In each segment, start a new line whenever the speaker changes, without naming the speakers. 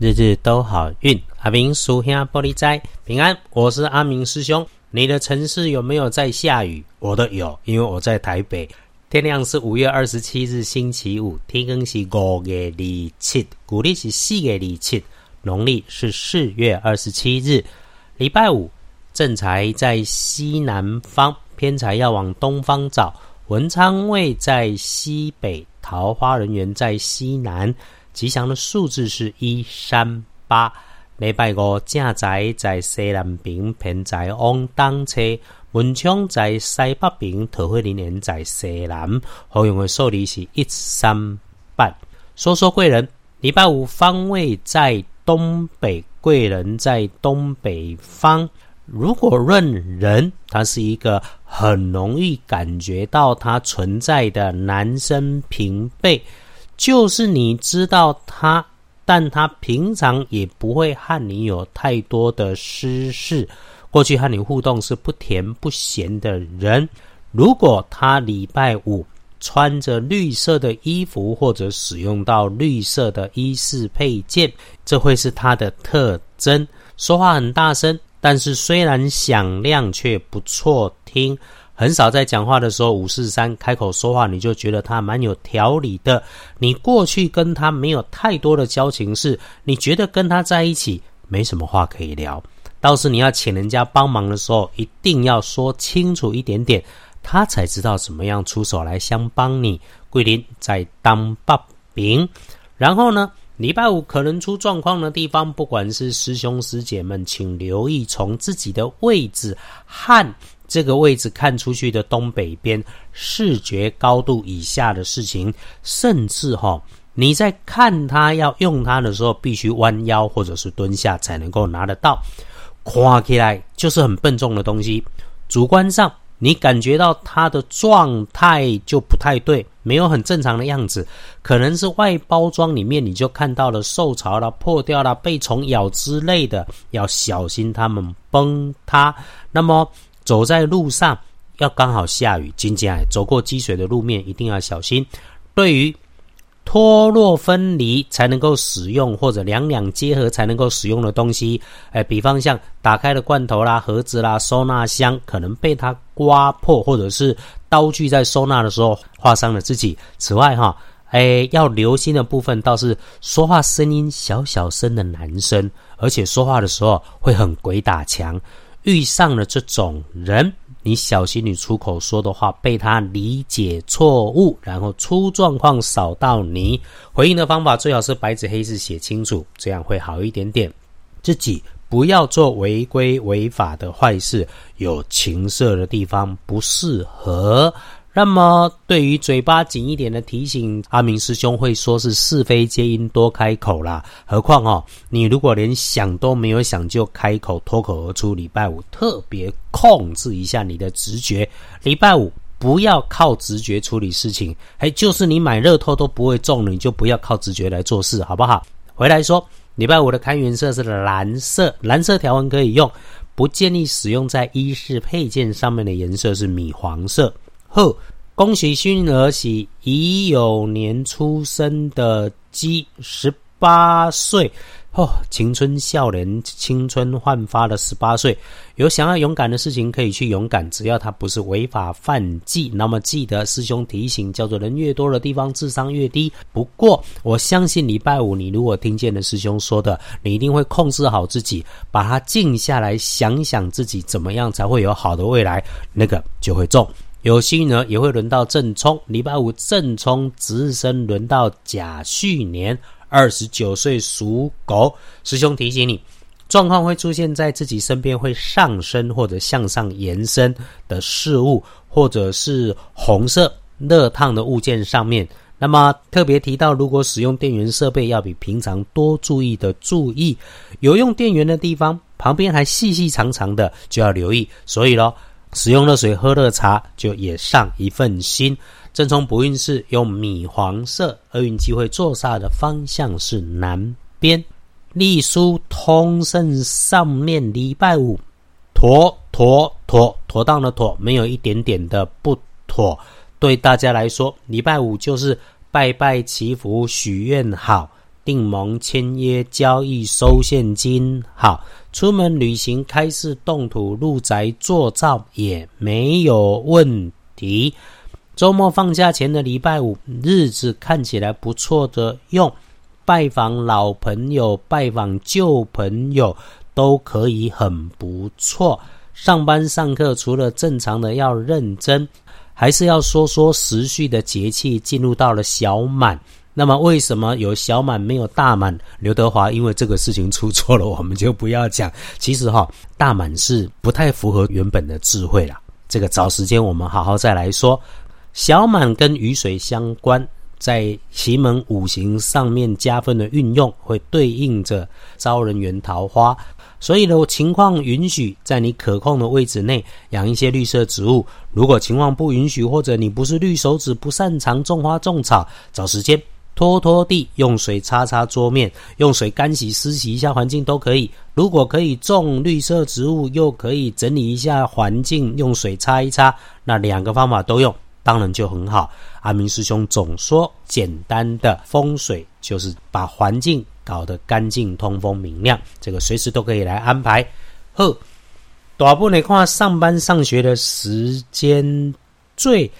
日日都好运，阿明属下玻璃斋平安。我是阿明师兄。你的城市有没有在下雨？我的有，因为我在台北。天亮是五月二十七日星期五，天更是五月二七，古历是四月二七，农历是四月二十七日，礼拜五。正财在西南方，偏财要往东方找。文昌位在西北，桃花人员在西南。吉祥的数字是一三八。礼拜五正在在西南边，偏在往东车。文昌在西北边，桃花林园在西南。好用的数字是一三八。说说贵人，礼拜五方位在东北，贵人在东北方。如果论人，他是一个很容易感觉到他存在的男生平辈。就是你知道他，但他平常也不会和你有太多的私事。过去和你互动是不甜不咸的人。如果他礼拜五穿着绿色的衣服，或者使用到绿色的衣饰配件，这会是他的特征。说话很大声，但是虽然响亮，却不错听。很少在讲话的时候五四三开口说话，你就觉得他蛮有条理的。你过去跟他没有太多的交情，是你觉得跟他在一起没什么话可以聊。倒是你要请人家帮忙的时候，一定要说清楚一点点，他才知道怎么样出手来相帮你。桂林在当把柄，然后呢，礼拜五可能出状况的地方，不管是师兄师姐们，请留意从自己的位置和。这个位置看出去的东北边，视觉高度以下的事情，甚至哈，你在看它要用它的时候，必须弯腰或者是蹲下才能够拿得到。夸起来就是很笨重的东西，主观上你感觉到它的状态就不太对，没有很正常的样子，可能是外包装里面你就看到了受潮了、破掉了、被虫咬之类的，要小心它们崩塌。那么。走在路上要刚好下雨，今天走过积水的路面一定要小心。对于脱落分离才能够使用，或者两两结合才能够使用的东西，哎，比方像打开的罐头啦、盒子啦、收纳箱，可能被它刮破，或者是刀具在收纳的时候划伤了自己。此外，哈，哎，要留心的部分倒是说话声音小小声的男生，而且说话的时候会很鬼打墙。遇上了这种人，你小心你出口说的话被他理解错误，然后出状况扫到你。回应的方法最好是白纸黑字写清楚，这样会好一点点。自己不要做违规违法的坏事，有情色的地方不适合。那么，对于嘴巴紧一点的提醒，阿明师兄会说是是非皆因多开口啦。何况哦，你如果连想都没有想就开口脱口而出，礼拜五特别控制一下你的直觉。礼拜五不要靠直觉处理事情，哎，就是你买乐透都不会中了，你就不要靠直觉来做事，好不好？回来说，礼拜五的开元色是蓝色，蓝色条纹可以用，不建议使用在衣饰配件上面的颜色是米黄色。呵，恭喜幸运儿喜乙酉年出生的鸡，十八岁哦，青春少年，青春焕发的十八岁。有想要勇敢的事情可以去勇敢，只要他不是违法犯纪。那么记得师兄提醒，叫做人越多的地方智商越低。不过我相信礼拜五你如果听见了师兄说的，你一定会控制好自己，把它静下来想想自己怎么样才会有好的未来，那个就会中。有幸运儿也会轮到正冲，礼拜五正冲值日生轮到甲戌年二十九岁属狗。师兄提醒你，状况会出现在自己身边会上升或者向上延伸的事物，或者是红色热烫的物件上面。那么特别提到，如果使用电源设备，要比平常多注意的注意。有用电源的地方旁边还细细长长的，就要留意。所以咯。使用热水喝热茶，就也上一份心。正冲不运势用米黄色，厄运机会坐煞的方向是南边。隶书通胜上面礼拜五，妥妥妥妥当的妥，没有一点点的不妥。对大家来说，礼拜五就是拜拜祈福许愿好，订盟、签约、交易、收现金。好，出门旅行、开市、动土、入宅、做灶也没有问题。周末放假前的礼拜五，日子看起来不错的，用拜访老朋友、拜访旧朋友都可以很不错。上班上课除了正常的要认真，还是要说说时序的节气进入到了小满。那么为什么有小满没有大满？刘德华因为这个事情出错了，我们就不要讲。其实哈，大满是不太符合原本的智慧啦。这个找时间我们好好再来说。小满跟雨水相关，在奇门五行上面加分的运用，会对应着招人缘桃花。所以呢，情况允许，在你可控的位置内养一些绿色植物。如果情况不允许，或者你不是绿手指，不擅长种花种草，找时间拖拖地，用水擦擦桌面，用水干洗湿洗一下环境都可以。如果可以种绿色植物，又可以整理一下环境，用水擦一擦，那两个方法都用。当然就很好。阿明师兄总说，简单的风水就是把环境搞得干净、通风、明亮，这个随时都可以来安排。呵，大部分你看上班上学的时间最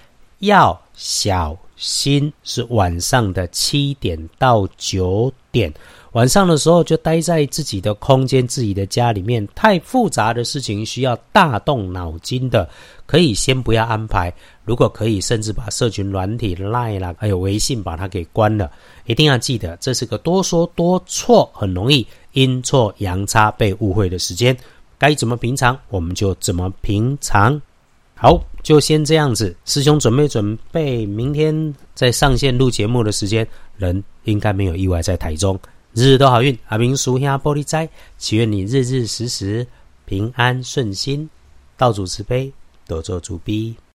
要小心是晚上的七点到九点。晚上的时候就待在自己的空间、自己的家里面，太复杂的事情需要大动脑筋的，可以先不要安排。如果可以，甚至把社群软体、Line，还有微信把它给关了。一定要记得，这是个多说多错，很容易阴错阳差被误会的时间。该怎么平常，我们就怎么平常。好，就先这样子。师兄准备准备，明天在上线录节目的时间，人应该没有意外在台中。日日都好运，阿明叔兄玻璃斋，祈愿你日日时时平安顺心，道主慈悲，多做主逼。